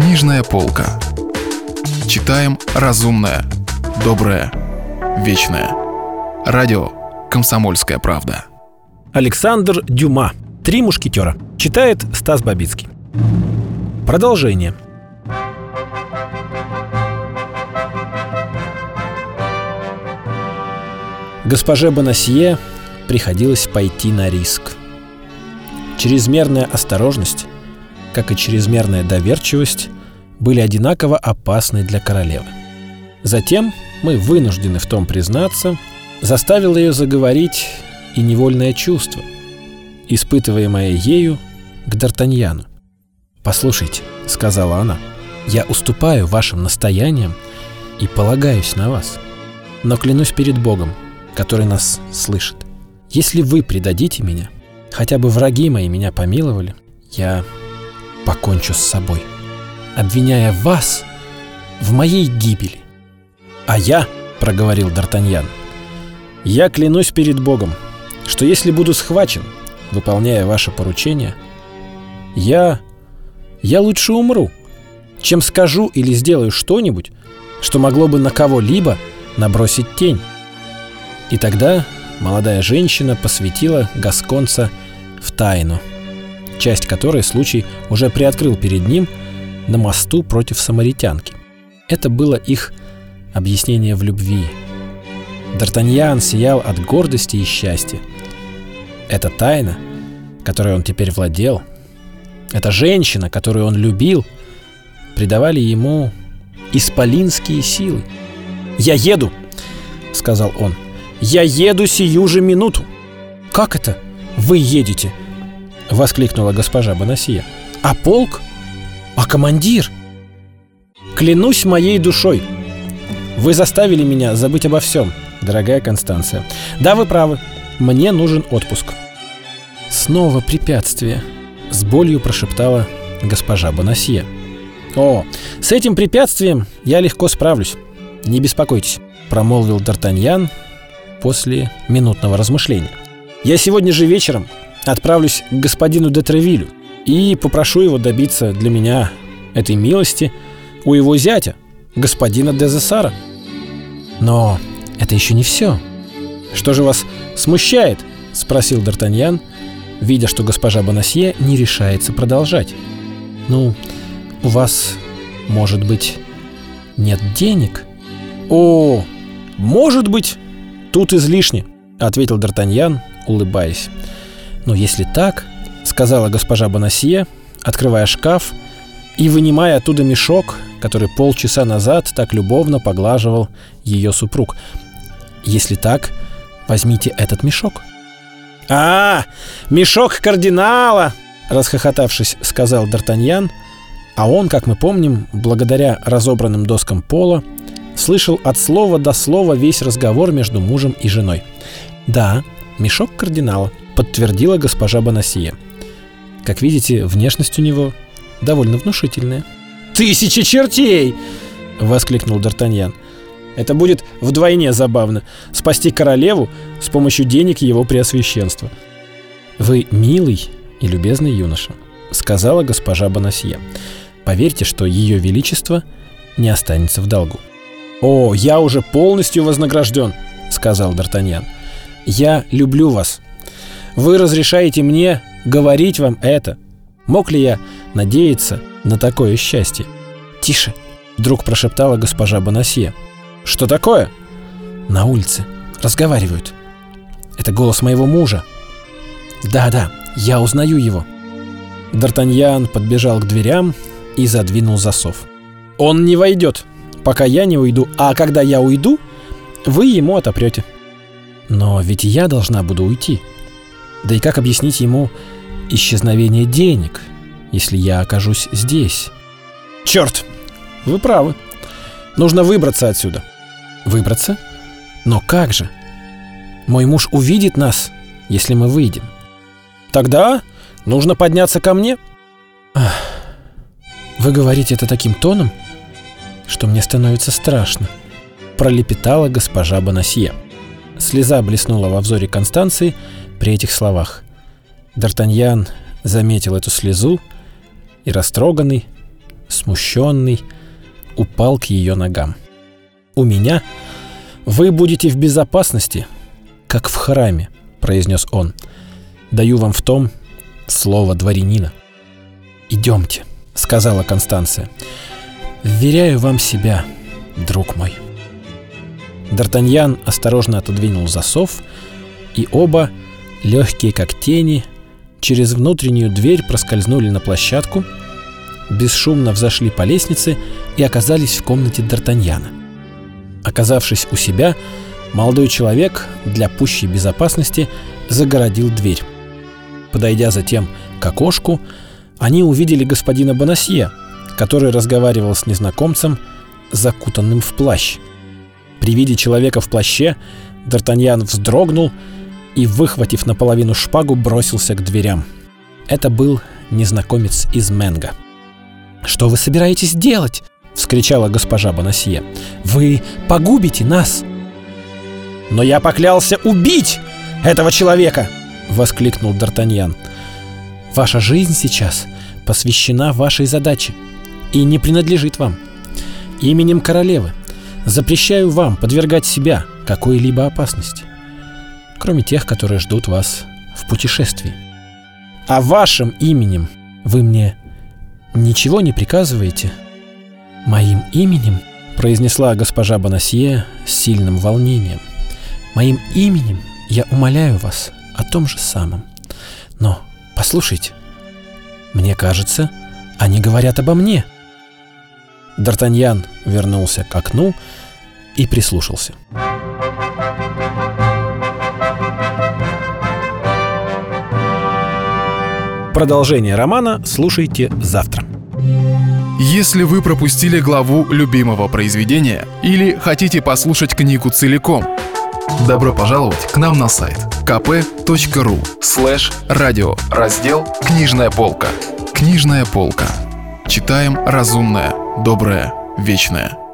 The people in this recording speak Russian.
Книжная полка. Читаем разумное, доброе, вечное. Радио «Комсомольская правда». Александр Дюма. «Три мушкетера». Читает Стас Бабицкий. Продолжение. Госпоже Бонасье приходилось пойти на риск. Чрезмерная осторожность, как и чрезмерная доверчивость, были одинаково опасны для королевы. Затем мы вынуждены в том признаться, заставил ее заговорить и невольное чувство, испытываемое ею к Д'Артаньяну. «Послушайте», — сказала она, — «я уступаю вашим настояниям и полагаюсь на вас. Но клянусь перед Богом, который нас слышит, если вы предадите меня, хотя бы враги мои меня помиловали, я покончу с собой, обвиняя вас в моей гибели. А я, — проговорил Д'Артаньян, — я клянусь перед Богом, что если буду схвачен, выполняя ваше поручение, я... я лучше умру, чем скажу или сделаю что-нибудь, что могло бы на кого-либо набросить тень. И тогда молодая женщина посвятила Гасконца в тайну, часть которой случай уже приоткрыл перед ним на мосту против самаритянки. Это было их объяснение в любви. Д'Артаньян сиял от гордости и счастья. Эта тайна, которой он теперь владел, эта женщина, которую он любил, придавали ему исполинские силы. «Я еду!» — сказал он. «Я еду сию же минуту!» «Как это? Вы едете?» — воскликнула госпожа Бонасия. «А полк? А командир?» «Клянусь моей душой! Вы заставили меня забыть обо всем, дорогая Констанция. Да, вы правы, мне нужен отпуск». «Снова препятствие», — с болью прошептала госпожа Бонасье. «О, с этим препятствием я легко справлюсь. Не беспокойтесь», — промолвил Д'Артаньян после минутного размышления. «Я сегодня же вечером отправлюсь к господину де Тревилю и попрошу его добиться для меня этой милости у его зятя, господина де Зессара. Но это еще не все. Что же вас смущает? Спросил Д'Артаньян, видя, что госпожа Бонасье не решается продолжать. Ну, у вас, может быть, нет денег? О, может быть, тут излишне, ответил Д'Артаньян, улыбаясь. Но если так, сказала госпожа Бонасье, открывая шкаф и вынимая оттуда мешок, который полчаса назад так любовно поглаживал ее супруг. Если так, возьмите этот мешок. «А, мешок кардинала!» Расхохотавшись, сказал Д'Артаньян, а он, как мы помним, благодаря разобранным доскам пола, слышал от слова до слова весь разговор между мужем и женой. «Да, мешок кардинала», — подтвердила госпожа Бонасье. Как видите, внешность у него довольно внушительная. «Тысячи чертей!» — воскликнул Д'Артаньян. «Это будет вдвойне забавно — спасти королеву с помощью денег его преосвященства». «Вы милый и любезный юноша», — сказала госпожа Бонасье. «Поверьте, что ее величество не останется в долгу». «О, я уже полностью вознагражден», — сказал Д'Артаньян. «Я люблю вас. Вы разрешаете мне говорить вам это. Мог ли я надеяться на такое счастье?» «Тише!» — вдруг прошептала госпожа Бонасье. «Что такое?» «На улице. Разговаривают. Это голос моего мужа». «Да-да, я узнаю его». Д'Артаньян подбежал к дверям и задвинул засов. «Он не войдет, пока я не уйду, а когда я уйду, вы ему отопрете». «Но ведь я должна буду уйти. Да и как объяснить ему исчезновение денег, если я окажусь здесь?» «Черт! Вы правы. Нужно выбраться отсюда». «Выбраться? Но как же? Мой муж увидит нас, если мы выйдем». «Тогда нужно подняться ко мне». Ах, «Вы говорите это таким тоном, что мне становится страшно», — пролепетала госпожа Бонасье. Слеза блеснула во взоре Констанции при этих словах. Д'Артаньян заметил эту слезу и, растроганный, смущенный, упал к ее ногам. «У меня вы будете в безопасности, как в храме», — произнес он. «Даю вам в том слово дворянина». «Идемте», — сказала Констанция. «Вверяю вам себя, друг мой». Д'Артаньян осторожно отодвинул засов, и оба, легкие как тени, через внутреннюю дверь проскользнули на площадку, бесшумно взошли по лестнице и оказались в комнате Д'Артаньяна. Оказавшись у себя, молодой человек для пущей безопасности загородил дверь. Подойдя затем к окошку, они увидели господина Бонасье, который разговаривал с незнакомцем, закутанным в плащ. При виде человека в плаще Д'Артаньян вздрогнул и, выхватив наполовину шпагу, бросился к дверям. Это был незнакомец из Менга. «Что вы собираетесь делать?» — вскричала госпожа Бонасье. «Вы погубите нас!» «Но я поклялся убить этого человека!» — воскликнул Д'Артаньян. «Ваша жизнь сейчас посвящена вашей задаче и не принадлежит вам. Именем королевы запрещаю вам подвергать себя какой-либо опасности, кроме тех, которые ждут вас в путешествии. А вашим именем вы мне ничего не приказываете?» «Моим именем?» — произнесла госпожа Бонасье с сильным волнением. «Моим именем я умоляю вас о том же самом. Но послушайте, мне кажется, они говорят обо мне». Д'Артаньян вернулся к окну и прислушался. Продолжение романа слушайте завтра. Если вы пропустили главу любимого произведения или хотите послушать книгу целиком, добро пожаловать к нам на сайт kp.ru слэш радио раздел «Книжная полка». Книжная полка. Читаем разумное, доброе, вечное.